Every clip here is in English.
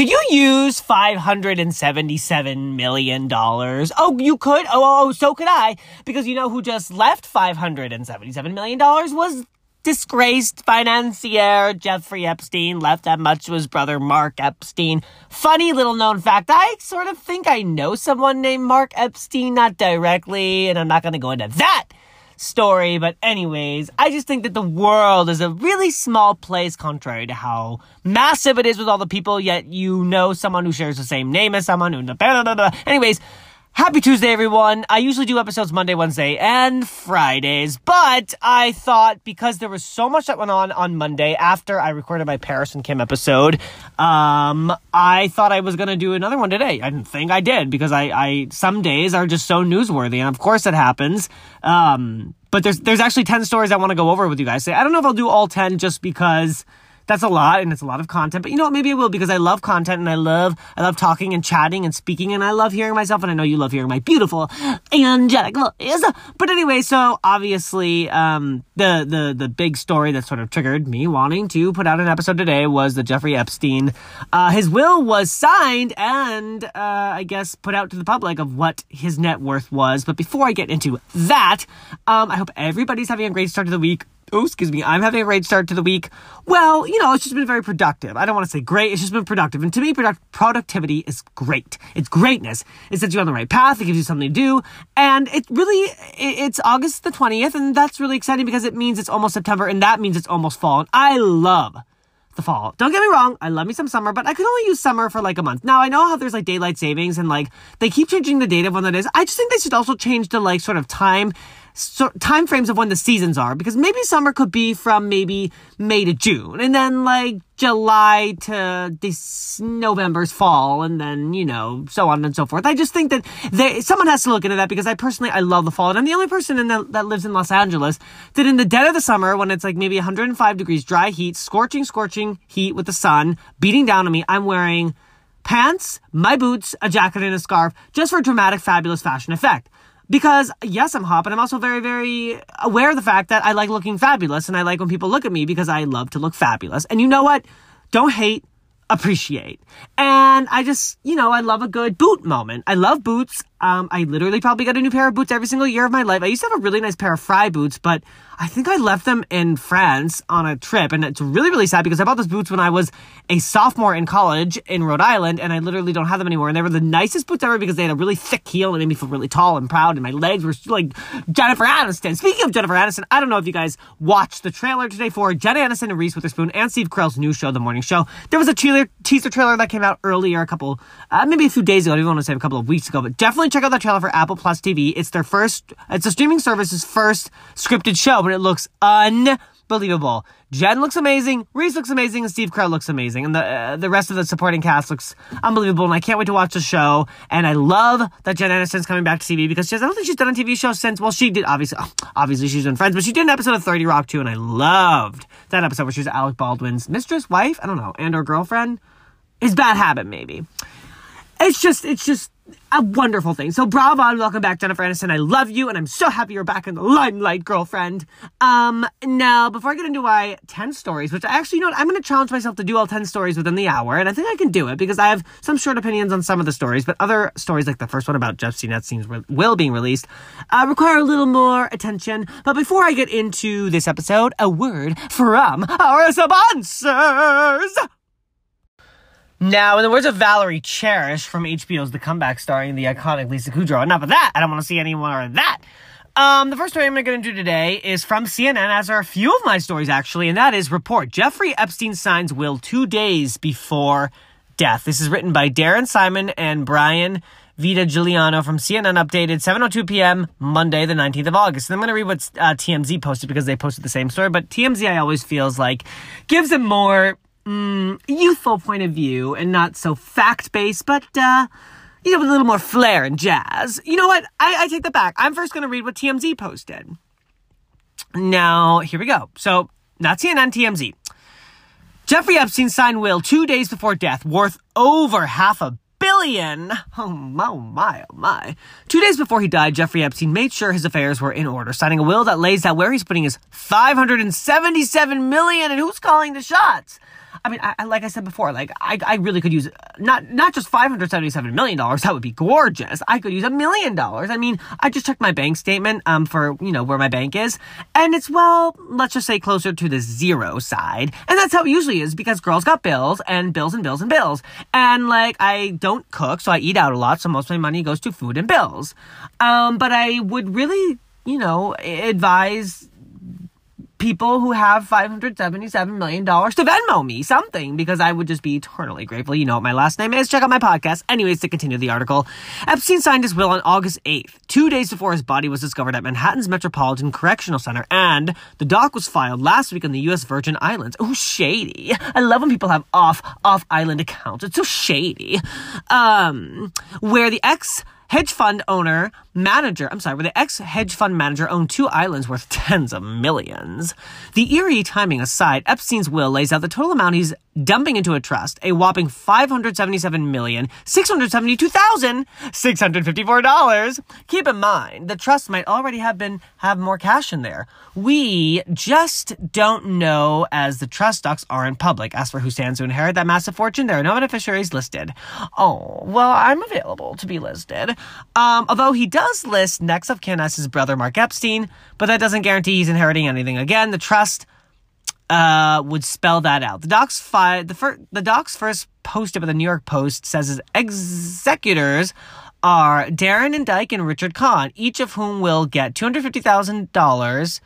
Could you use $577 million? Oh, you could? Oh, oh, oh, so could I. Because you know who just left $577 million was disgraced financier Jeffrey Epstein left that much to his brother Mark Epstein. Funny little known fact, I sort of think I know someone named Mark Epstein, not directly, and I'm not going to go into that story, but anyways, I just think that the world is a really small place contrary to how massive it is with all the people, yet you know someone who shares the same name as someone who... Blah, blah, blah. Anyways, Happy Tuesday, everyone. I usually do episodes Monday, Wednesday, and Fridays, but I thought because there was so much that went on on Monday after I recorded my Paris and Kim episode, um, I thought I was going to do another one today. I didn't think I did because I, I, some days are just so newsworthy, and of course it happens. Um, but there's, there's actually 10 stories I want to go over with you guys. I don't know if I'll do all 10 just because that's a lot and it's a lot of content. But you know what? Maybe I will because I love content and I love I love talking and chatting and speaking and I love hearing myself and I know you love hearing my beautiful angelic voice. But anyway, so obviously um, the the the big story that sort of triggered me wanting to put out an episode today was the Jeffrey Epstein. Uh, his will was signed and uh, I guess put out to the public of what his net worth was. But before I get into that, um, I hope everybody's having a great start to the week oh, excuse me, I'm having a great start to the week. Well, you know, it's just been very productive. I don't want to say great, it's just been productive. And to me, product- productivity is great. It's greatness. It sets you on the right path, it gives you something to do. And it really, it's August the 20th, and that's really exciting because it means it's almost September, and that means it's almost fall. And I love the fall. Don't get me wrong, I love me some summer, but I could only use summer for like a month. Now I know how there's like daylight savings and like they keep changing the date of when that is. I just think they should also change the like sort of time so, time frames of when the seasons are because maybe summer could be from maybe May to June and then like July to this November's fall and then you know so on and so forth. I just think that they someone has to look into that because I personally I love the fall and I'm the only person in the, that lives in Los Angeles that in the dead of the summer when it's like maybe 105 degrees dry heat scorching scorching heat with the sun beating down on me I'm wearing pants, my boots, a jacket and a scarf just for dramatic fabulous fashion effect because yes, I'm hot, but I'm also very, very aware of the fact that I like looking fabulous and I like when people look at me because I love to look fabulous. And you know what? Don't hate, appreciate. And I just, you know, I love a good boot moment. I love boots. Um, I literally probably got a new pair of boots every single year of my life. I used to have a really nice pair of Frye boots, but I think I left them in France on a trip. And it's really, really sad because I bought those boots when I was a sophomore in college in Rhode Island, and I literally don't have them anymore. And they were the nicest boots ever because they had a really thick heel and made me feel really tall and proud. And my legs were like Jennifer Aniston. Speaking of Jennifer Aniston, I don't know if you guys watched the trailer today for Jenna Aniston and Reese Witherspoon and Steve Carell's new show, The Morning Show. There was a teaser, trailer that came out earlier, a couple, uh, maybe a few days ago. I don't want to say a couple of weeks ago, but definitely check out the trailer for Apple Plus TV. It's their first, it's the streaming service's first scripted show, but it looks unbelievable. Jen looks amazing, Reese looks amazing, and Steve Carell looks amazing, and the uh, the rest of the supporting cast looks unbelievable. And I can't wait to watch the show. And I love that Jen Aniston's coming back to TV because she has, I don't think she's done a TV show since. Well, she did obviously, obviously she's done Friends, but she did an episode of Thirty Rock too, and I loved that episode where she was Alec Baldwin's mistress, wife, I don't know, and or girlfriend. His bad habit, maybe. It's just, it's just a wonderful thing. So bravo and welcome back, Jennifer Aniston. I love you and I'm so happy you're back in the limelight, girlfriend. Um, now, before I get into my 10 stories, which I actually, you know what, I'm going to challenge myself to do all 10 stories within the hour, and I think I can do it because I have some short opinions on some of the stories, but other stories, like the first one about Jeff Epstein's will being released, uh, require a little more attention. But before I get into this episode, a word from our sponsors! Now, in the words of Valerie Cherish from HBO's The Comeback, starring the iconic Lisa Kudrow, enough of that. I don't want to see any more of that. Um, the first story I'm going to into today is from CNN, as are a few of my stories actually, and that is report Jeffrey Epstein signs will two days before death. This is written by Darren Simon and Brian Vitagliano from CNN updated 7.02 p.m. Monday, the 19th of August. And I'm going to read what uh, TMZ posted because they posted the same story, but TMZ I always feels like gives a more mm, youthful point of view and not so fact based, but uh, you know, a little more flair and jazz. You know what? I, I take that back. I'm first going to read what TMZ posted. Now, here we go. So, not CNN, TMZ. Jeffrey Epstein signed will two days before death, worth over half a billion. Oh my, oh my, oh my. Two days before he died, Jeffrey Epstein made sure his affairs were in order, signing a will that lays out where he's putting his 577 million and who's calling the shots. I mean, I, like I said before, like I, I really could use not not just five hundred seventy seven million dollars. That would be gorgeous. I could use a million dollars. I mean, I just checked my bank statement um for you know where my bank is, and it's well, let's just say closer to the zero side, and that's how it usually is because girls got bills and bills and bills and bills, and like I don't cook, so I eat out a lot, so most of my money goes to food and bills. Um, but I would really you know advise people who have $577 million to Venmo me something because I would just be eternally grateful. You know what my last name is. Check out my podcast. Anyways, to continue the article, Epstein signed his will on August 8th, two days before his body was discovered at Manhattan's Metropolitan Correctional Center, and the doc was filed last week in the U.S. Virgin Islands. Oh, shady. I love when people have off, off island accounts. It's so shady. Um, where the ex hedge fund owner manager, I'm sorry, where the ex hedge fund manager owned two islands worth tens of millions. The eerie timing aside, Epstein's will lays out the total amount he's dumping into a trust, a whopping $577,672,654. Keep in mind, the trust might already have been, have more cash in there. We just don't know as the trust docs aren't public. As for who stands to inherit that massive fortune, there are no beneficiaries listed. Oh, well, I'm available to be listed. Um, although he does list next of kin as his brother Mark Epstein, but that doesn't guarantee he's inheriting anything. Again, the trust uh, would spell that out. The docs fi- the first the docs first posted by the New York Post says his executors are Darren Indyke and Richard Kahn, each of whom will get two hundred fifty thousand dollars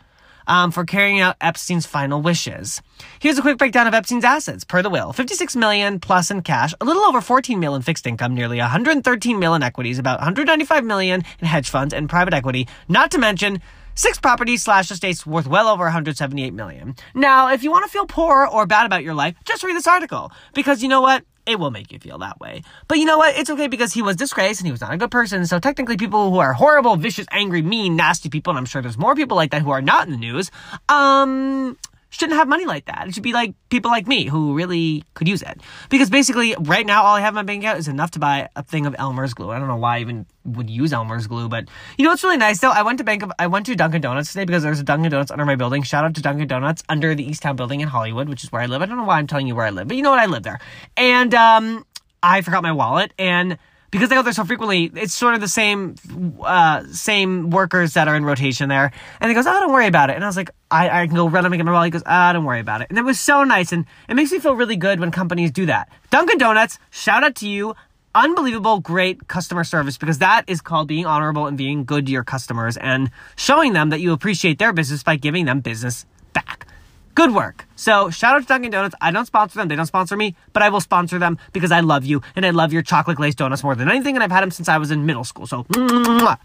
um, for carrying out Epstein's final wishes. Here's a quick breakdown of Epstein's assets per the will: 56 million plus in cash, a little over 14 million in fixed income, nearly 113 million in equities, about 195 million in hedge funds and private equity. Not to mention six properties slash estates worth well over 178 million. Now, if you want to feel poor or bad about your life, just read this article because you know what? It will make you feel that way. But you know what? It's okay because he was disgraced and he was not a good person. So technically people who are horrible, vicious, angry, mean, nasty people, and I'm sure there's more people like that who are not in the news, um, shouldn't have money like that. It should be like people like me who really could use it. Because basically, right now, all I have in my bank account is enough to buy a thing of Elmer's glue. I don't know why I even would use Elmer's glue, but you know what's really nice though? I went to Bank of, I went to Dunkin' Donuts today because there's a Dunkin' Donuts under my building. Shout out to Dunkin' Donuts under the Eastown building in Hollywood, which is where I live. I don't know why I'm telling you where I live, but you know what? I live there. And, um, I forgot my wallet and because they go there so frequently, it's sort of the same, uh, same workers that are in rotation there. And he goes, oh, don't worry about it. And I was like, I, I can go run and get my wallet. He goes, oh, don't worry about it. And it was so nice. And it makes me feel really good when companies do that. Dunkin' Donuts, shout out to you. Unbelievable, great customer service because that is called being honorable and being good to your customers and showing them that you appreciate their business by giving them business back. Good work. So shout out to Dunkin' Donuts. I don't sponsor them. They don't sponsor me, but I will sponsor them because I love you and I love your chocolate glazed donuts more than anything. And I've had them since I was in middle school. So, mwah.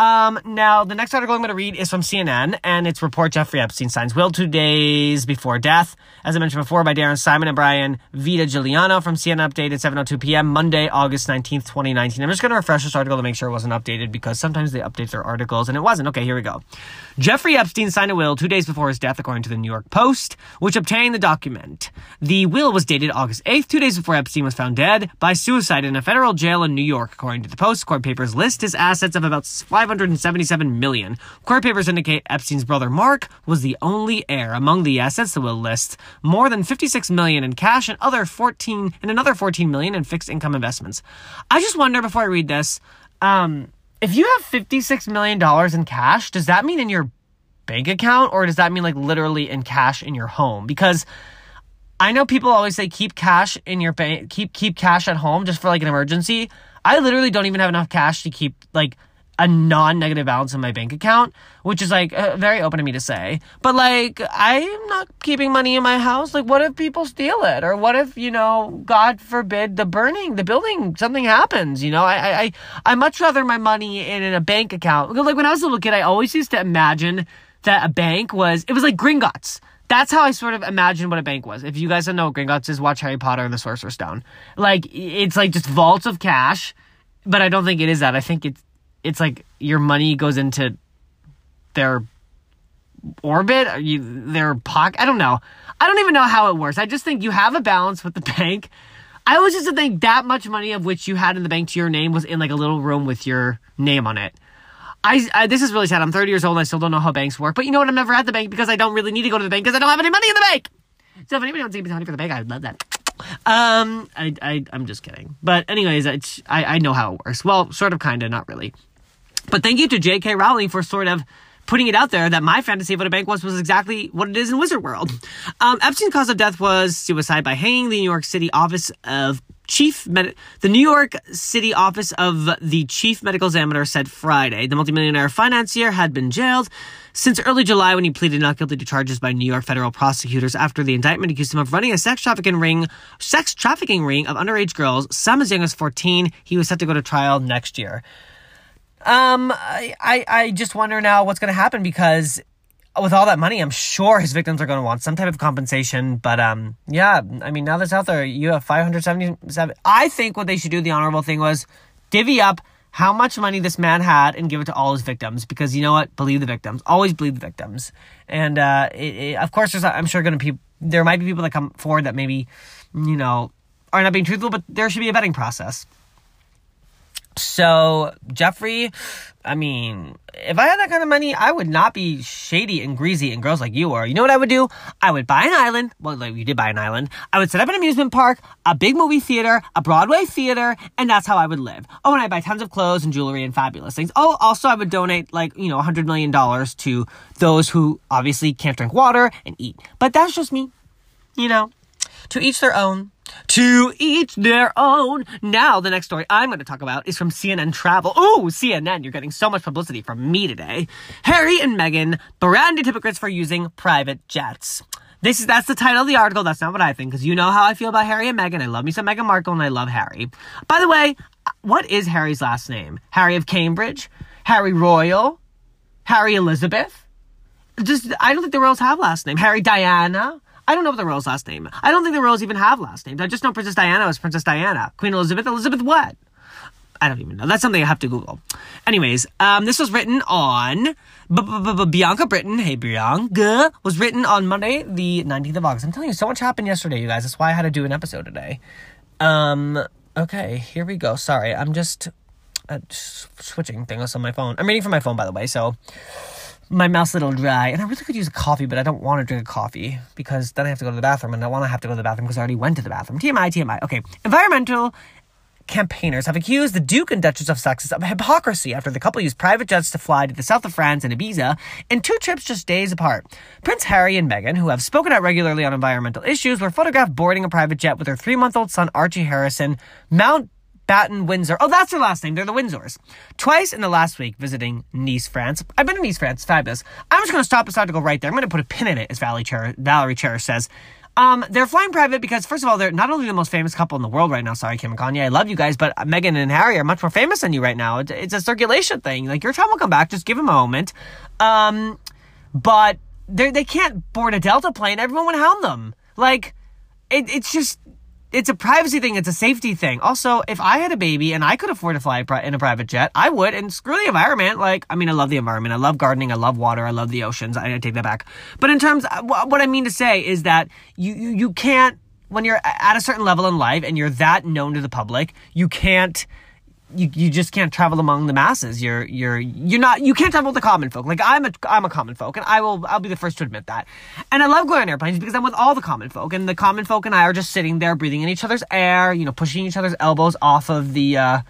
Um, now, the next article I'm going to read is from CNN, and it's report Jeffrey Epstein signs will two days before death. As I mentioned before, by Darren Simon and Brian Vitagliano from CNN Update at 7.02 p.m., Monday, August 19th, 2019. I'm just going to refresh this article to make sure it wasn't updated because sometimes they update their articles, and it wasn't. Okay, here we go. Jeffrey Epstein signed a will two days before his death, according to the New York Post, which obtained the document. The will was dated August 8th, two days before Epstein was found dead by suicide in a federal jail in New York, according to the Post. Court papers list his assets of about 577 million. Court papers indicate Epstein's brother Mark was the only heir. Among the assets, the will lists more than 56 million in cash and other 14 and another 14 million in fixed income investments. I just wonder before I read this, um, if you have 56 million dollars in cash, does that mean in your bank account or does that mean like literally in cash in your home? Because I know people always say keep cash in your bank, keep keep cash at home just for like an emergency. I literally don't even have enough cash to keep like a non-negative balance in my bank account, which is like uh, very open to me to say. But like, I'm not keeping money in my house. Like, what if people steal it, or what if you know, God forbid, the burning, the building, something happens? You know, I I I much rather my money in, in a bank account. Like when I was a little kid, I always used to imagine that a bank was it was like Gringotts that's how I sort of imagined what a bank was. If you guys don't know what Gringotts is, watch Harry Potter and the Sorcerer's Stone. Like, it's like just vaults of cash, but I don't think it is that. I think it's, it's like your money goes into their orbit, or you, their pocket. I don't know. I don't even know how it works. I just think you have a balance with the bank. I always used to think that much money of which you had in the bank to your name was in like a little room with your name on it. I, I, this is really sad. I'm 30 years old and I still don't know how banks work. But you know what? I'm never at the bank because I don't really need to go to the bank because I don't have any money in the bank. So if anybody wants to give me money for the bank, I'd love that. Um, I, I, I'm just kidding. But anyways, I, I know how it works. Well, sort of, kind of, not really. But thank you to J.K. Rowling for sort of putting it out there that my fantasy of what a bank was was exactly what it is in Wizard World. Um, Epstein's cause of death was suicide by hanging. The New York City Office of Chief the New York City Office of the Chief Medical Examiner said Friday the multimillionaire financier had been jailed since early July when he pleaded not guilty to charges by New York federal prosecutors after the indictment accused him of running a sex trafficking ring sex trafficking ring of underage girls, some as young as 14. He was set to go to trial next year. Um, I, I, I just wonder now what's going to happen because with all that money, I'm sure his victims are going to want some type of compensation. But um, yeah, I mean, now that's out there, you have 577. I think what they should do, the honorable thing was divvy up how much money this man had and give it to all his victims because you know what? Believe the victims. Always believe the victims. And uh, it, it, of course, there's I'm sure going to be there might be people that come forward that maybe you know are not being truthful, but there should be a vetting process. So, Jeffrey, I mean, if I had that kind of money, I would not be shady and greasy and girls like you are. You know what I would do? I would buy an island. Well, like you did buy an island. I would set up an amusement park, a big movie theater, a Broadway theater, and that's how I would live. Oh, and I'd buy tons of clothes and jewelry and fabulous things. Oh, also I would donate like, you know, a hundred million dollars to those who obviously can't drink water and eat. But that's just me. You know, to each their own. To each their own. Now, the next story I'm going to talk about is from CNN Travel. Ooh, CNN, you're getting so much publicity from me today. Harry and Meghan, branded hypocrites for using private jets. This is that's the title of the article. That's not what I think, because you know how I feel about Harry and Meghan. I love me some Meghan Markle, and I love Harry. By the way, what is Harry's last name? Harry of Cambridge, Harry Royal, Harry Elizabeth. Just I don't think the royals have last name. Harry Diana. I don't know what the royal's last name. I don't think the royals even have last names. I just know Princess Diana was Princess Diana. Queen Elizabeth, Elizabeth what? I don't even know. That's something I have to Google. Anyways, um, this was written on Bianca Britton. Hey, Bianca was written on Monday, the 19th of August. I'm telling you, so much happened yesterday, you guys. That's why I had to do an episode today. Um, okay, here we go. Sorry, I'm just uh, switching things on my phone. I'm reading from my phone, by the way, so my mouth's a little dry, and I really could use a coffee, but I don't want to drink a coffee because then I have to go to the bathroom, and I want to have to go to the bathroom because I already went to the bathroom. TMI, TMI. Okay, environmental campaigners have accused the Duke and Duchess of Sussex of hypocrisy after the couple used private jets to fly to the south of France and Ibiza in two trips just days apart. Prince Harry and Meghan, who have spoken out regularly on environmental issues, were photographed boarding a private jet with their three month old son Archie Harrison, Mount Batten Windsor. Oh, that's their last name. They're the Windsors. Twice in the last week visiting Nice, France. I've been to Nice, France. Fabulous. I'm just going to stop this article right there. I'm going to put a pin in it, as Valerie, Cher- Valerie Cherish says. Um, they're flying private because, first of all, they're not only the most famous couple in the world right now. Sorry, Kim and Kanye. I love you guys, but Meghan and Harry are much more famous than you right now. It's, it's a circulation thing. Like, your time will come back. Just give them a moment. Um, but they can't board a Delta plane. Everyone would hound them. Like, it, it's just it's a privacy thing. It's a safety thing. Also, if I had a baby and I could afford to fly in a private jet, I would. And screw the environment. Like, I mean, I love the environment. I love gardening. I love water. I love the oceans. I, take that back. But in terms, uh, what I mean to say is that you, you, you can't, when you're at a certain level in life and you're that known to the public, you can't you, you just can't travel among the masses. You're you're you're not you can't travel with the common folk. Like I'm a I'm a common folk, and I will I'll be the first to admit that. And I love going on airplanes because I'm with all the common folk, and the common folk and I are just sitting there breathing in each other's air, you know, pushing each other's elbows off of the uh,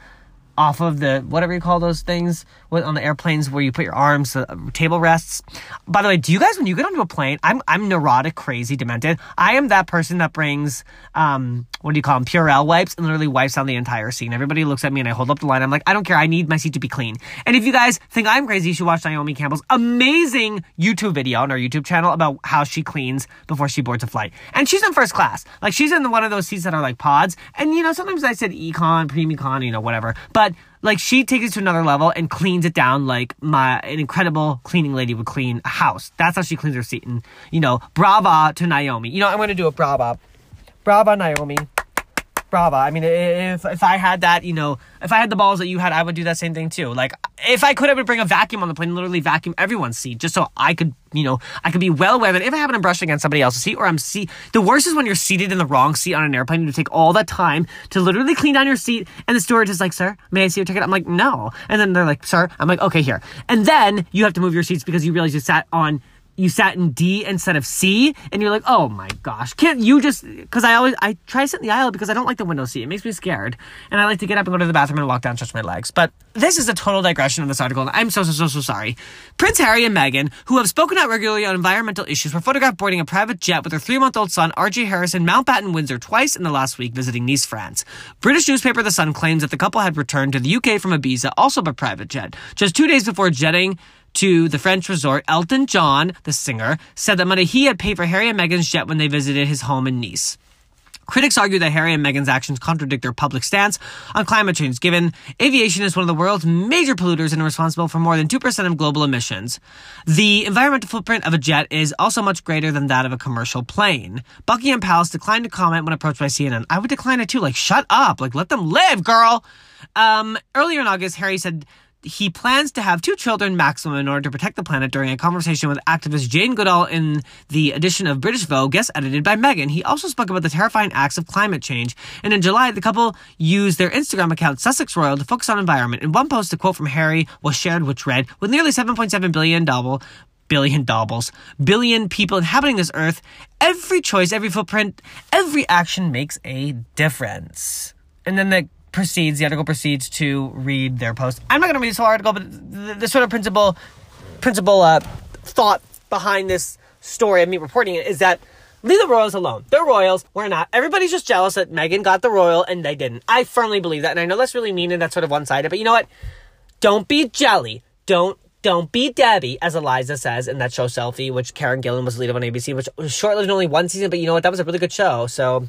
off of the whatever you call those things on the airplanes where you put your arms, uh, table rests. By the way, do you guys when you get onto a plane? I'm I'm neurotic, crazy, demented. I am that person that brings um what do you call them Purell wipes and literally wipes down the entire seat. Everybody looks at me and I hold up the line. I'm like, I don't care. I need my seat to be clean. And if you guys think I'm crazy, you should watch Naomi Campbell's amazing YouTube video on our YouTube channel about how she cleans before she boards a flight. And she's in first class. Like she's in one of those seats that are like pods. And you know, sometimes I said econ, premium econ, you know, whatever. But like she takes it to another level and cleans it down like my an incredible cleaning lady would clean a house. That's how she cleans her seat. And you know, brava to Naomi. You know, I'm gonna do a brava, brava Naomi. Brava. I mean, if if I had that, you know, if I had the balls that you had, I would do that same thing too. Like, if I could, I would bring a vacuum on the plane, literally vacuum everyone's seat, just so I could, you know, I could be well aware that if I happen to brush against somebody else's seat, or I'm seat. The worst is when you're seated in the wrong seat on an airplane. You take all that time to literally clean down your seat, and the steward is like, "Sir, may I see your ticket?" I'm like, "No," and then they're like, "Sir," I'm like, "Okay, here," and then you have to move your seats because you realize you sat on you sat in D instead of C, and you're like, oh my gosh, can't you just? Because I always I try to sit in the aisle because I don't like the window seat. It makes me scared, and I like to get up and go to the bathroom and walk down, stretch my legs. But this is a total digression of this article, and I'm so so so so sorry. Prince Harry and Meghan, who have spoken out regularly on environmental issues, were photographed boarding a private jet with their three month old son Archie Harrison Mountbatten Windsor twice in the last week, visiting Nice, France. British newspaper The Sun claims that the couple had returned to the UK from Ibiza, also by private jet, just two days before jetting to the French resort, Elton John, the singer, said that money he had paid for Harry and Meghan's jet when they visited his home in Nice. Critics argue that Harry and Meghan's actions contradict their public stance on climate change, given aviation is one of the world's major polluters and responsible for more than 2% of global emissions. The environmental footprint of a jet is also much greater than that of a commercial plane. Buckingham Palace declined to comment when approached by CNN. I would decline it too. Like, shut up. Like, let them live, girl. Um, earlier in August, Harry said he plans to have two children maximum in order to protect the planet during a conversation with activist Jane Goodall in the edition of British Vogue, guest edited by Meghan. He also spoke about the terrifying acts of climate change. And in July, the couple used their Instagram account, Sussex Royal, to focus on environment. In one post, a quote from Harry was shared, which read, with nearly 7.7 billion double, billion doubles, billion people inhabiting this earth, every choice, every footprint, every action makes a difference. And then the proceeds, the article proceeds to read their post. I'm not going to read this whole article, but the, the sort of principal, principal uh, thought behind this story of me reporting it is that leave the royals alone. They're royals. We're not. Everybody's just jealous that Meghan got the royal and they didn't. I firmly believe that, and I know that's really mean and that's sort of one sided. But you know what? Don't be jelly. Don't don't be Debbie, as Eliza says in that show Selfie, which Karen Gillan was the lead of on ABC, which was short lived only one season, but you know what? That was a really good show. So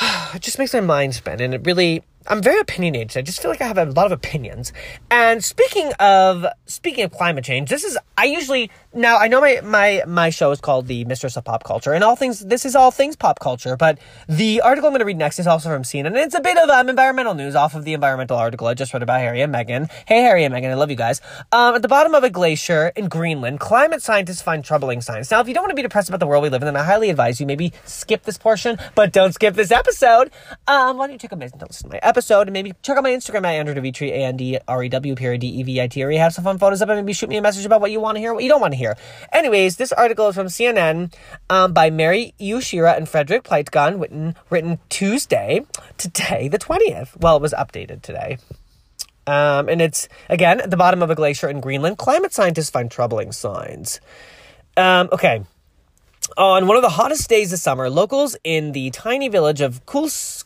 it just makes my mind spin and it really I'm very opinionated. I just feel like I have a lot of opinions. And speaking of speaking of climate change, this is I usually now I know my my my show is called the Mistress of Pop Culture, and all things this is all things pop culture. But the article I'm going to read next is also from CNN, and it's a bit of um, environmental news off of the environmental article I just read about Harry and Meghan. Hey Harry and Meghan, I love you guys. Um, at the bottom of a glacier in Greenland, climate scientists find troubling signs. Now, if you don't want to be depressed about the world we live in, then I highly advise you maybe skip this portion, but don't skip this episode. Um, why don't you take a minute and listen to my episode, and maybe check out my Instagram at Andrew Devitri, A N D R E W P R D E V I T R E. Have some fun photos up and maybe shoot me a message about what you want to hear, what you don't want to hear. Anyways, this article is from CNN um, by Mary Ushira and Frederick Pleitgen, written, written Tuesday, today, the 20th. Well, it was updated today. Um, and it's, again, at the bottom of a glacier in Greenland. Climate scientists find troubling signs. Um, okay. On one of the hottest days of summer, locals in the tiny village of Kulusuk,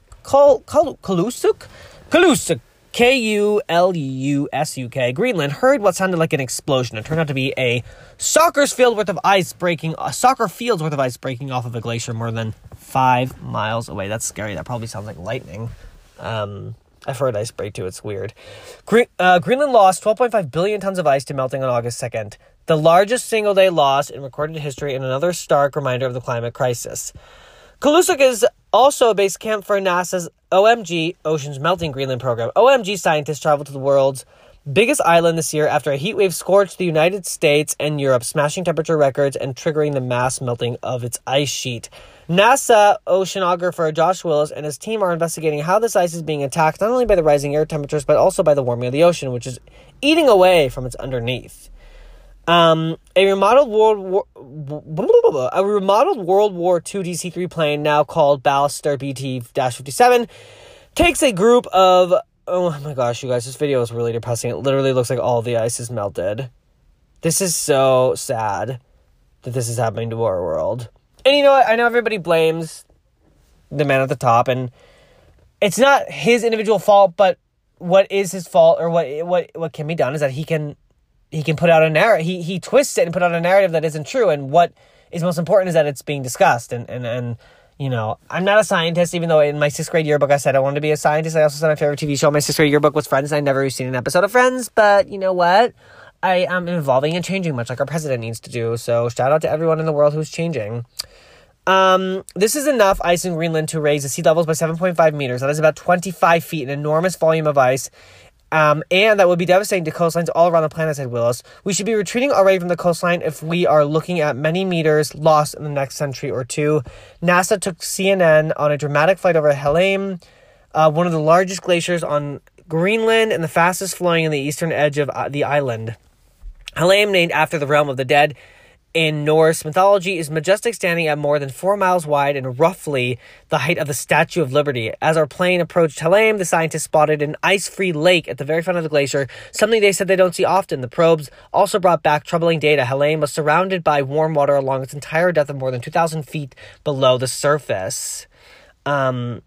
Kulusuk, K U L U S U K, Greenland, heard what sounded like an explosion. It turned out to be a soccer's field worth of ice breaking, a soccer field's worth of ice breaking off of a glacier more than five miles away. That's scary. That probably sounds like lightning. Um, I've heard ice break too. It's weird. Uh, Greenland lost 12.5 billion tons of ice to melting on August 2nd, the largest single day loss in recorded history, and another stark reminder of the climate crisis. Kulusuk is also a base camp for NASA's OMG Oceans Melting Greenland program. OMG scientists traveled to the world's biggest island this year after a heat wave scorched the United States and Europe, smashing temperature records and triggering the mass melting of its ice sheet. NASA oceanographer Josh Willis and his team are investigating how this ice is being attacked not only by the rising air temperatures but also by the warming of the ocean, which is eating away from its underneath. Um, a remodeled World War a remodeled World War II DC-3 plane, now called Ballister BT-57, takes a group of oh my gosh, you guys, this video is really depressing. It literally looks like all the ice is melted. This is so sad that this is happening to our world. And you know what? I know everybody blames the man at the top, and it's not his individual fault, but what is his fault or what what what can be done is that he can he can put out a narrative. He he twists it and put out a narrative that isn't true. And what is most important is that it's being discussed. And and and you know, I'm not a scientist, even though in my sixth grade yearbook I said I wanted to be a scientist. I also said my favorite TV show in my sixth grade yearbook was Friends. and I never seen an episode of Friends, but you know what? I am evolving and changing, much like our president needs to do. So shout out to everyone in the world who's changing. Um, this is enough ice in Greenland to raise the sea levels by 7.5 meters. That is about 25 feet, an enormous volume of ice. Um, and that would be devastating to coastlines all around the planet, said Willis. We should be retreating already from the coastline if we are looking at many meters lost in the next century or two. NASA took CNN on a dramatic flight over Helheim, uh, one of the largest glaciers on Greenland and the fastest flowing in the eastern edge of uh, the island. Helheim, named after the realm of the dead, in Norse mythology is majestic, standing at more than four miles wide and roughly the height of the Statue of Liberty. As our plane approached Helheim, the scientists spotted an ice free lake at the very front of the glacier, something they said they don't see often. The probes also brought back troubling data. Helheim was surrounded by warm water along its entire depth of more than 2,000 feet below the surface. Um,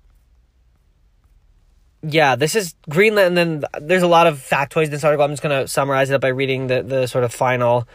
yeah, this is Greenland, and then there's a lot of factoids in this article. I'm just going to summarize it up by reading the, the sort of final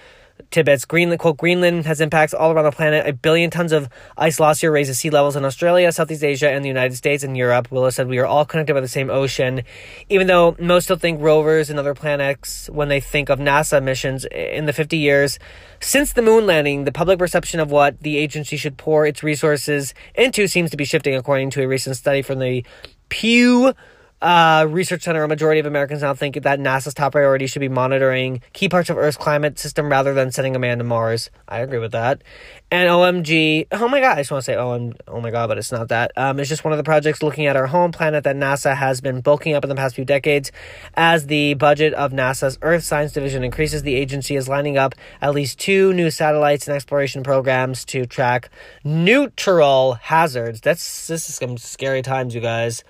tidbits. Greenland, quote, Greenland has impacts all around the planet. A billion tons of ice lost year raises sea levels in Australia, Southeast Asia, and the United States and Europe. Willis said we are all connected by the same ocean. Even though most still think rovers and other planets when they think of NASA missions in the 50 years since the moon landing, the public perception of what the agency should pour its resources into seems to be shifting, according to a recent study from the Pew uh, Research Center, a majority of Americans now think that NASA's top priority should be monitoring key parts of Earth's climate system rather than sending a man to Mars. I agree with that. And OMG, oh my god, I just want to say OM, oh my god, but it's not that. Um, it's just one of the projects looking at our home planet that NASA has been bulking up in the past few decades. As the budget of NASA's Earth Science Division increases, the agency is lining up at least two new satellites and exploration programs to track neutral hazards. That's this is some scary times, you guys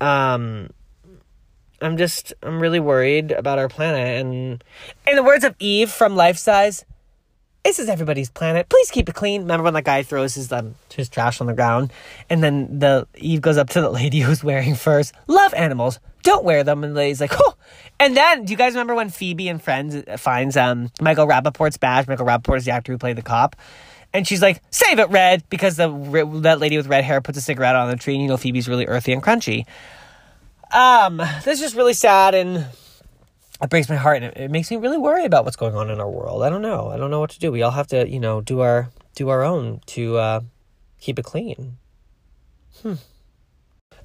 um I'm just I'm really worried about our planet and in the words of Eve from Life Size, this is everybody's planet. Please keep it clean. Remember when that guy throws his um his trash on the ground and then the Eve goes up to the lady who's wearing furs. Love animals. Don't wear them. And the lady's like, oh. And then, do you guys remember when Phoebe and Friends finds um Michael Rapaport's badge? Michael Rapaport is the actor who played the cop. And she's like, save it, Red, because the that lady with red hair puts a cigarette on the tree, and you know Phoebe's really earthy and crunchy. Um, this is just really sad, and it breaks my heart, and it, it makes me really worry about what's going on in our world. I don't know. I don't know what to do. We all have to, you know, do our do our own to uh, keep it clean. Hmm.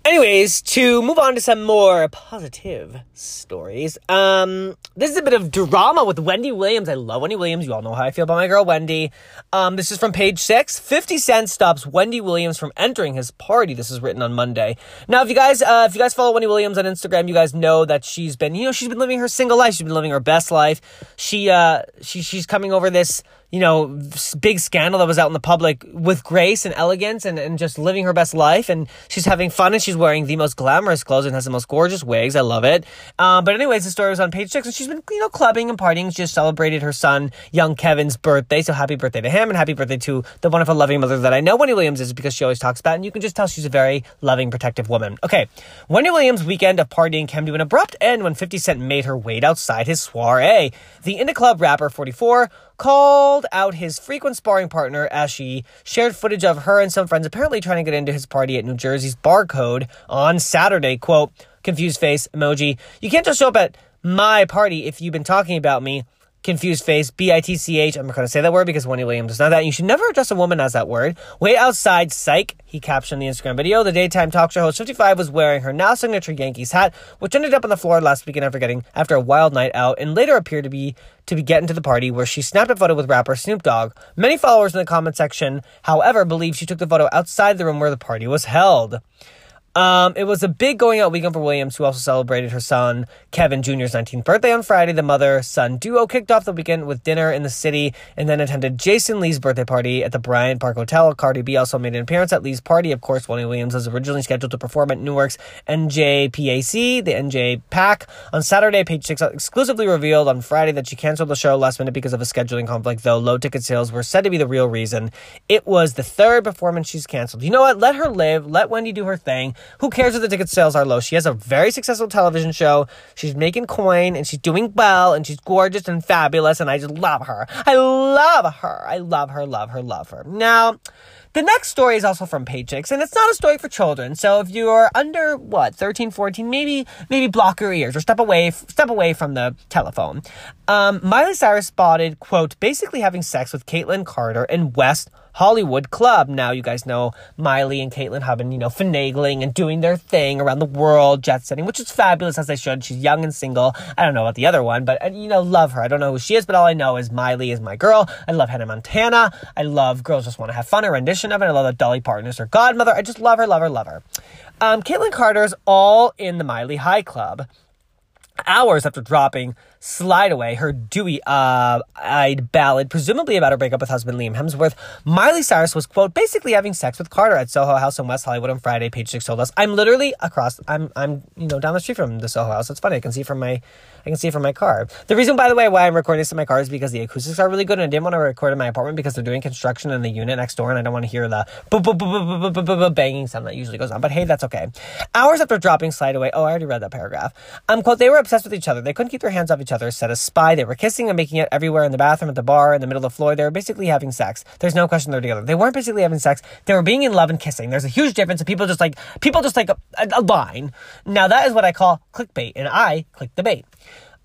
Anyways, to move on to some more positive stories. Um, this is a bit of drama with Wendy Williams. I love Wendy Williams. You all know how I feel about my girl Wendy. Um, this is from page six. 50 Cent stops Wendy Williams from entering his party. This is written on Monday. Now, if you guys, uh, if you guys follow Wendy Williams on Instagram, you guys know that she's been, you know, she's been living her single life. She's been living her best life. She, uh, she, she's coming over this you know, big scandal that was out in the public with grace and elegance and, and just living her best life. And she's having fun and she's wearing the most glamorous clothes and has the most gorgeous wigs. I love it. Um, but anyways, the story was on page six and she's been, you know, clubbing and partying. She just celebrated her son, young Kevin's birthday. So happy birthday to him and happy birthday to the wonderful loving mother that I know Wendy Williams is because she always talks about. And you can just tell she's a very loving, protective woman. Okay. Wendy Williams' weekend of partying came to an abrupt end when 50 Cent made her wait outside his soiree. The In da Club rapper 44 called out his frequent sparring partner as she shared footage of her and some friends apparently trying to get into his party at New Jersey's Barcode on Saturday. Quote, confused face emoji. You can't just show up at my party if you've been talking about me confused face, B I T C H. I'm not going to say that word because Wendy Williams is not that. You should never address a woman as that word. Wait outside, psych, he captioned the Instagram video. The daytime talk show host 55 was wearing her now signature Yankees hat, which ended up on the floor last weekend after getting after a wild night out and later appeared to be to be getting to the party where she snapped a photo with rapper Snoop Dogg. Many followers in the comment section, however, believe she took the photo outside the room where the party was held. Um, it was a big going out weekend for Williams, who also celebrated her son Kevin Jr.'s 19th birthday on Friday. The mother son duo kicked off the weekend with dinner in the city and then attended Jason Lee's birthday party at the Bryant Park Hotel. Cardi B also made an appearance at Lee's party. Of course, Wendy Williams was originally scheduled to perform at Newark's NJPAC, the NJ PAC, on Saturday. Page Six exclusively revealed on Friday that she canceled the show last minute because of a scheduling conflict. Though low ticket sales were said to be the real reason, it was the third performance she's canceled. You know what? Let her live. Let Wendy do her thing. Who cares if the ticket sales are low? She has a very successful television show. She's making coin and she's doing well and she's gorgeous and fabulous and I just love her. I love her. I love her, love her, love her. Now, the next story is also from Page Six, and it's not a story for children. So if you're under what 13, 14, maybe maybe block your ears or step away step away from the telephone. Um, Miley Cyrus spotted quote basically having sex with Kaitlynn Carter in West Hollywood Club. Now, you guys know Miley and Caitlyn have been, you know, finagling and doing their thing around the world, jet setting, which is fabulous as they should. She's young and single. I don't know about the other one, but, you know, love her. I don't know who she is, but all I know is Miley is my girl. I love Hannah Montana. I love Girls Just Want to Have Fun, a rendition of it. I love that Dolly Parton is her godmother. I just love her, love her, love her. Um, Kaitlynn Carter's all in the Miley High Club. hours after dropping Slide Away, her dewy uh, eyed ballad, presumably about her breakup with husband Liam Hemsworth, Miley Cyrus was, quote, basically having sex with Carter at Soho House in West Hollywood on Friday, page six told us. I'm literally across, I'm, I'm, you know, down the street from the Soho House. It's funny. I can see from my, I can see from my car. The reason, by the way, why I'm recording this in my car is because the acoustics are really good and I didn't want to record in my apartment because they're doing construction in the unit next door and I don't want to hear the banging sound that usually goes on. But hey, that's okay. Hours after dropping Slide Away, oh, I already read that paragraph. Um, quote, they were obsessed with each other. They couldn't keep their hands off each other, said a spy. They were kissing and making it everywhere in the bathroom, at the bar, in the middle of the floor. They were basically having sex. There's no question they're together. They weren't basically having sex. They were being in love and kissing. There's a huge difference. And people just like, people just like a, a line. Now that is what I call clickbait. And I click the bait.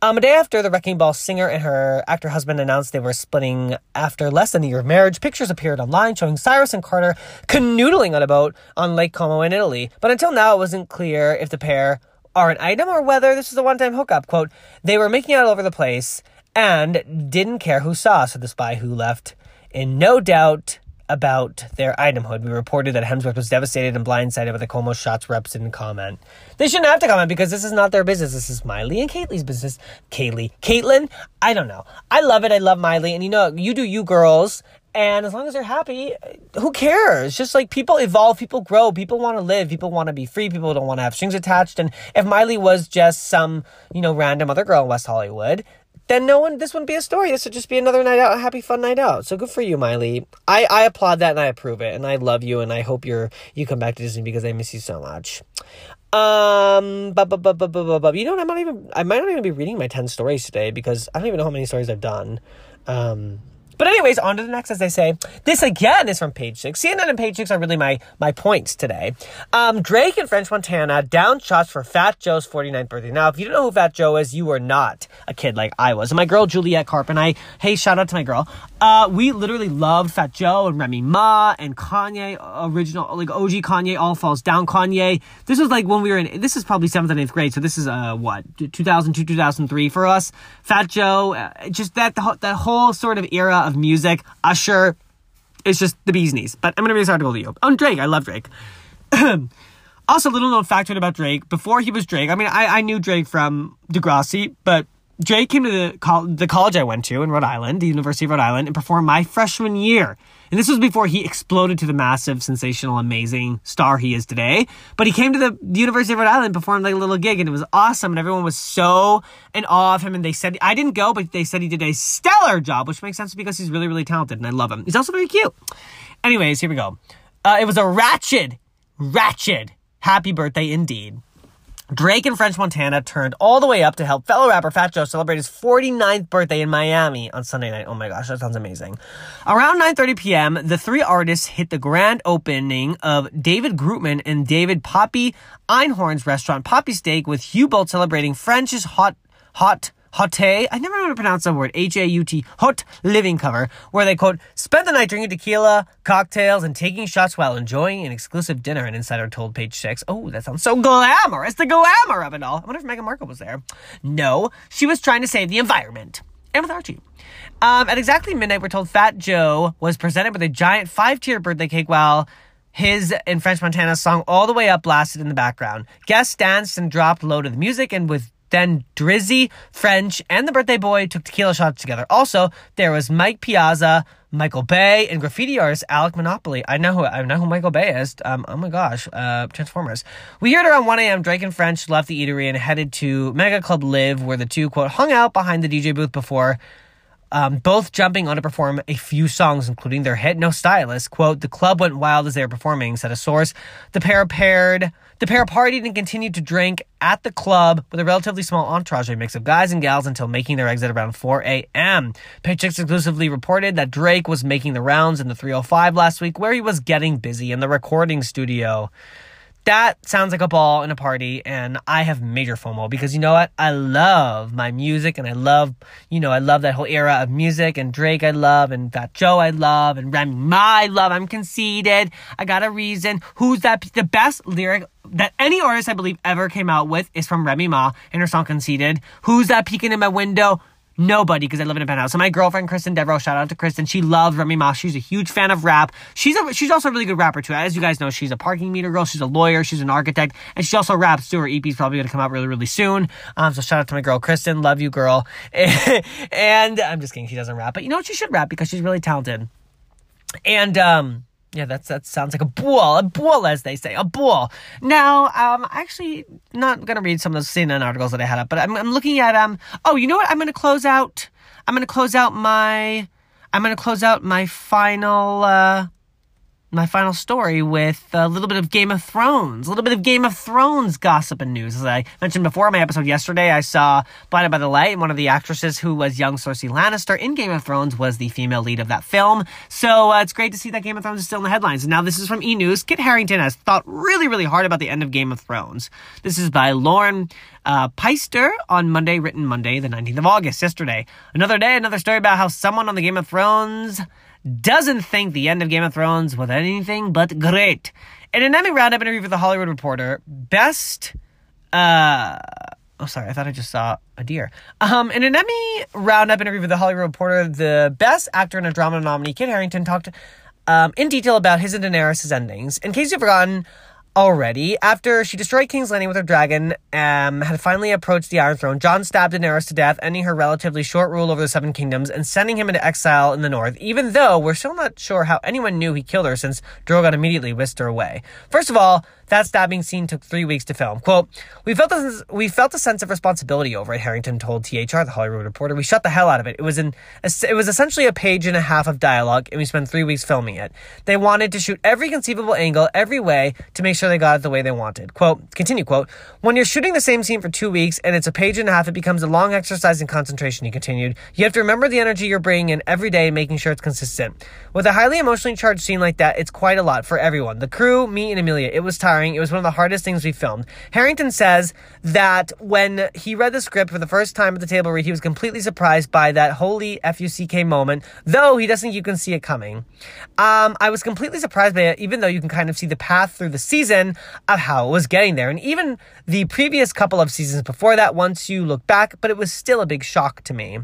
Um, a day after the Wrecking Ball singer and her actor husband announced they were splitting after less than a year of marriage, pictures appeared online showing Cyrus and Carter canoodling on a boat on Lake Como in Italy. But until now, it wasn't clear if the pair are an item or whether this is a one time hookup. Quote, they were making out all over the place and didn't care who saw, said the spy who left in no doubt about their itemhood. We reported that Hemsworth was devastated and blindsided by the Como shots reps didn't comment. They shouldn't have to comment because this is not their business. This is Miley and Kaylee's business. Kaylee. Caitlyn? I don't know. I love it. I love Miley. And you know, you do you girls. And as long as they're happy, who cares? Just like people evolve, people grow, people want to live, people want to be free, people don't want to have strings attached. And if Miley was just some, you know, random other girl in West Hollywood, then no one this wouldn't be a story. This would just be another night out, a happy fun night out. So good for you, Miley. I, I applaud that and I approve it. And I love you and I hope you're you come back to Disney because I miss you so much. Um but but but but but, but you know what I'm not even I might not even be reading my 10 stories today because I don't even know how many stories I've done. Um but anyways, on to the next, as they say. This again is from page six. CNN and page six are really my my points today. Um, Drake and French Montana down shots for Fat Joe's 49th birthday. Now, if you don't know who Fat Joe is, you are not a kid like I was. And my girl Juliette Carp and I, hey, shout out to my girl. Uh, we literally loved Fat Joe and Remy Ma and Kanye, original like OG Kanye, All Falls Down Kanye. This was like when we were in. This is probably seventh and eighth grade, so this is uh what 2002 2003 for us. Fat Joe, uh, just that that whole sort of era of music. Usher, it's just the bee's knees. But I'm gonna read this article to you. Oh, Drake, I love Drake. also, little known factoid about Drake. Before he was Drake, I mean, I, I knew Drake from Degrassi, but Drake came to the, col- the college I went to in Rhode Island, the University of Rhode Island, and performed my freshman year. And this was before he exploded to the massive, sensational, amazing star he is today. But he came to the, the University of Rhode Island, performed like a little gig, and it was awesome. And everyone was so in awe of him. And they said, I didn't go, but they said he did a stellar job, which makes sense because he's really, really talented. And I love him. He's also very cute. Anyways, here we go. Uh, it was a ratchet, ratchet happy birthday indeed. Drake and French Montana turned all the way up to help fellow rapper Fat Joe celebrate his 49th birthday in Miami on Sunday night. Oh my gosh, that sounds amazing. Around 9:30 p.m., the three artists hit the grand opening of David Grutman and David Papi Einhorn's restaurant Papi Steak with Hugh Bolt celebrating French's hot hot Hote, I never know how to pronounce that word, H-A-U-T, Hot Living cover, where they quote, spent the night drinking tequila, cocktails, and taking shots while enjoying an exclusive dinner, an insider told page six. Oh, that sounds so glamorous, the glamour of it all. I wonder if Meghan Markle was there. No, she was trying to save the environment. And with Archie. Um, at exactly midnight, we're told Fat Joe was presented with a giant five-tier birthday cake while his and French Montana song All the Way Up blasted in the background. Guests danced and dropped low to the music, and with then Drizzy, French, and the birthday boy took tequila shots together. Also, there was Mike Piazza, Michael Bay, and graffiti artist Alec Monopoly. I know who I know who Michael Bay is. Um, oh my gosh, uh, Transformers. We heard around 1 a.m. Drake and French left the eatery and headed to Mega Club LIV, where the two quote hung out behind the DJ booth before um, both jumping on to perform a few songs, including their hit No Stylist. Quote, the club went wild as they were performing, said a source. The pair paired the pair partied and continued to drink at the club with a relatively small entourage, a mix of guys and gals, until making their exit around 4 a.m. Page Six exclusively reported that Drake was making the rounds in the 305 last week, where he was getting busy in the recording studio that sounds like a ball and a party and i have major fomo because you know what? I love my music and i love you know i love that whole era of music and drake i love and fat joe i love and remy ma i love i'm conceited. I got a reason. Who's that the best lyric that any artist i believe ever came out with is from remy ma and her song conceited. Who's that peeking in my window Nobody, because I live in a penthouse. So my girlfriend, Kristen Devereaux, shout out to Kristen. She loves Remy Ma. She's a huge fan of rap. She's a, she's also a really good rapper too. As you guys know, she's a parking meter girl. She's a lawyer. She's an architect, and she also raps too. Her EP is probably going to come out really, really soon. Um, so shout out to my girl, Kristen. Love you, girl. and I'm just kidding. She doesn't rap, but you know what? She should rap because she's really talented. And, um, yeah, that's that sounds like a bull, a bull, as they say, a bull. Now, um, I'm actually, not gonna read some of those CNN articles that I had up, but I'm, I'm looking at um. Oh, you know what? I'm gonna close out. I'm gonna close out my. I'm gonna close out my final. uh my final story with a little bit of Game of Thrones, a little bit of Game of Thrones gossip and news. As I mentioned before, my episode yesterday, I saw Blinded by the Light, and one of the actresses who was young Cersei Lannister in Game of Thrones was the female lead of that film. So uh, it's great to see that Game of Thrones is still in the headlines. Now this is from E! News. Kit Harington has thought really, really hard about the end of Game of Thrones. This is by Lauren uh, Piester on Monday, written Monday, the 19th of August, yesterday. Another day, another story about how someone on the Game of Thrones doesn't think the end of Game of Thrones was anything but great. In an Emmy Roundup interview with The Hollywood Reporter, best. Uh, oh, sorry, I thought I just saw a deer. Um, in an Emmy Roundup interview with The Hollywood Reporter, the best actor in a drama nominee, Kit Harington, talked um, in detail about his and Daenerys' endings. In case you've forgotten, already. After she destroyed King's Landing with her dragon, um, had finally approached the Iron Throne, Jon stabbed Daenerys to death, ending her relatively short rule over the Seven Kingdoms and sending him into exile in the north, even though we're still not sure how anyone knew he killed her since Drogon immediately whisked her away. First of all, that stabbing scene took three weeks to film. Quote, we felt a, we felt a sense of responsibility over it, Harington told THR, the Hollywood Reporter. We shut the hell out of it. It was an, it was essentially a page and a half of dialogue, and we spent three weeks filming it. They wanted to shoot every conceivable angle, every way, to make sure they got it the way they wanted. Quote, continue quote, when you're shooting the same scene for two weeks and it's a page and a half, it becomes a long exercise in concentration, he continued. You have to remember the energy you're bringing in every day, making sure it's consistent. With a highly emotionally charged scene like that, it's quite a lot for everyone. The crew, me, and Emilia. It was tiring. It was one of the hardest things we filmed. Harington says that when he read the script for the first time at the table read, he was completely surprised by that holy F-U-C-K moment, though he doesn't think you can see it coming. Um, I was completely surprised by it, even though you can kind of see the path through the season of how it was getting there. And even the previous couple of seasons before that, once you look back, but it was still a big shock to me.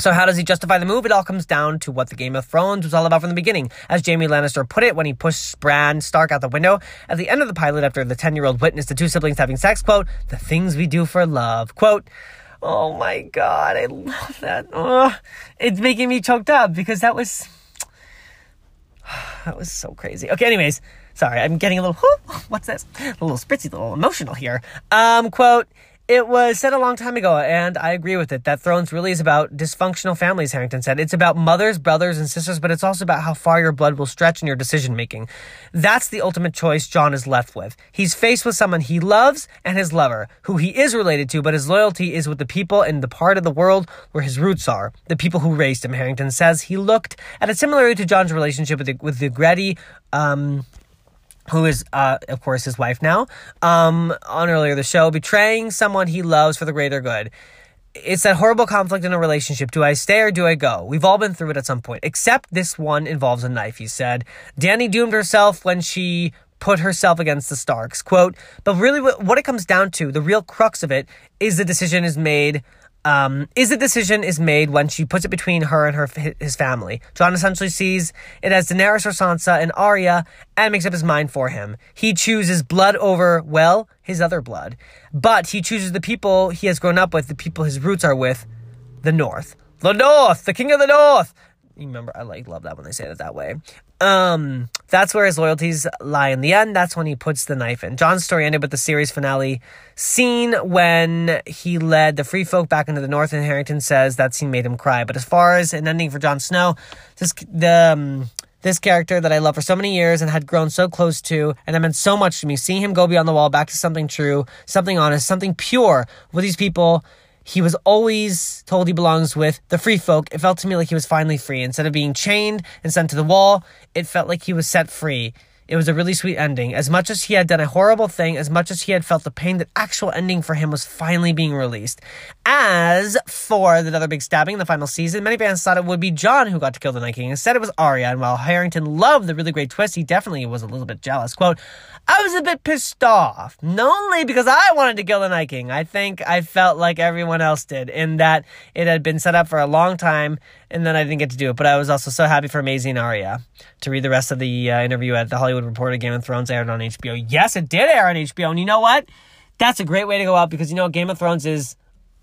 So how does he justify the move? It all comes down to what the Game of Thrones was all about from the beginning. As Jaime Lannister put it when he pushed Bran Stark out the window at the end of the pilot after the 10-year-old witnessed the two siblings having sex, quote, the things we do for love, quote, Oh my god, I love that. Oh, it's making me choked up because that was that was so crazy. Okay, anyways, sorry, I'm getting a little what's this? A little spritzy, a little emotional here. Um, quote, it was said a long time ago, and I agree with it, that Thrones really is about dysfunctional families, Harington said. It's about mothers, brothers, and sisters, but it's also about how far your blood will stretch in your decision making. That's the ultimate choice Jon is left with. He's faced with someone he loves and his lover, who he is related to, but his loyalty is with the people in the part of the world where his roots are, the people who raised him, Harington says. He looked at it similarly to Jon's relationship with the, with the Ygritte, um, who is, uh, of course, his wife now, um, on earlier the show, betraying someone he loves for the greater good. It's that horrible conflict in a relationship. Do I stay or do I go? We've all been through it at some point, except this one involves a knife, he said. Dany doomed herself when she put herself against the Starks. Quote, but really what it comes down to, the real crux of it, is the decision is made um, is the decision is made when she puts it between her and her his family. Jon essentially sees it as Daenerys or Sansa and Arya and makes up his mind for him. He chooses blood over, well, his other blood. But he chooses the people he has grown up with, the people his roots are with, the North. The North! The King of the North! Remember, I like love that when they say it that way. Um, that's where his loyalties lie in the end. That's when he puts the knife in. Jon's story ended with the series finale scene when he led the free folk back into the north, and Harington says that scene made him cry. But as far as an ending for Jon Snow, this the um, this character that I love for so many years and had grown so close to, and it meant so much to me. Seeing him go beyond the wall, back to something true, something honest, something pure with these people he was always told he belongs with the free folk. It felt to me like he was finally free. Instead of being chained and sent to the wall, it felt like he was set free. It was a really sweet ending. As much as he had done a horrible thing, as much as he had felt the pain, that actual ending for him was finally being released. as for the other big stabbing in the final season, many fans thought it would be Jon who got to kill the Night King. Instead, it was Arya. And while Harington loved the really great twist, he definitely was a little bit jealous. Quote, I was a bit pissed off, not only because I wanted to kill the Night King. I think I felt like everyone else did, in that it had been set up for a long time, and then I didn't get to do it. But I was also so happy for Maisie and Arya to read the rest of the uh, interview at the Hollywood Reporter. Game of Thrones aired on HBO. Yes, it did air on HBO, and you know what? That's a great way to go out because you know Game of Thrones is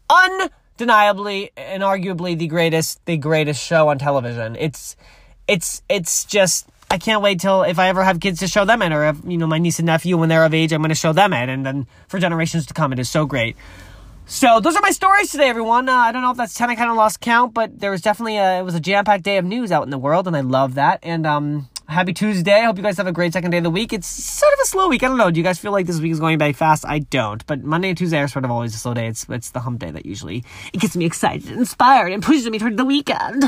undeniably and arguably the greatest the greatest show on television. It's it's it's just I can't wait till if I ever have kids to show them it, or if you know my niece and nephew when they're of age, I'm going to show them it, and then for generations to come, it is so great. So those are my stories today, everyone. Uh, I don't know if that's ten. I kind of lost count, but there was definitely a, it was a jam packed day of news out in the world, and I love that. And um, happy Tuesday. Hope you guys have a great second day of the week. It's sort of a slow week. I don't know. Do you guys feel like this week is going by fast? I don't. But Monday and Tuesday are sort of always a slow day. It's it's the hump day that usually it gets me excited, inspired, and pushes me toward the weekend.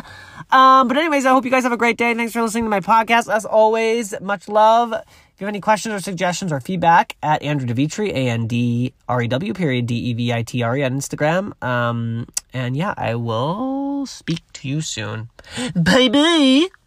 Um, but anyways, I hope you guys have a great day. Thanks for listening to my podcast. As always, much love. If you have any questions or suggestions or feedback at Andrew DeVitre, A N D R E W period D E V I T R E on Instagram. Um, and yeah, I will speak to you soon. Bye bye.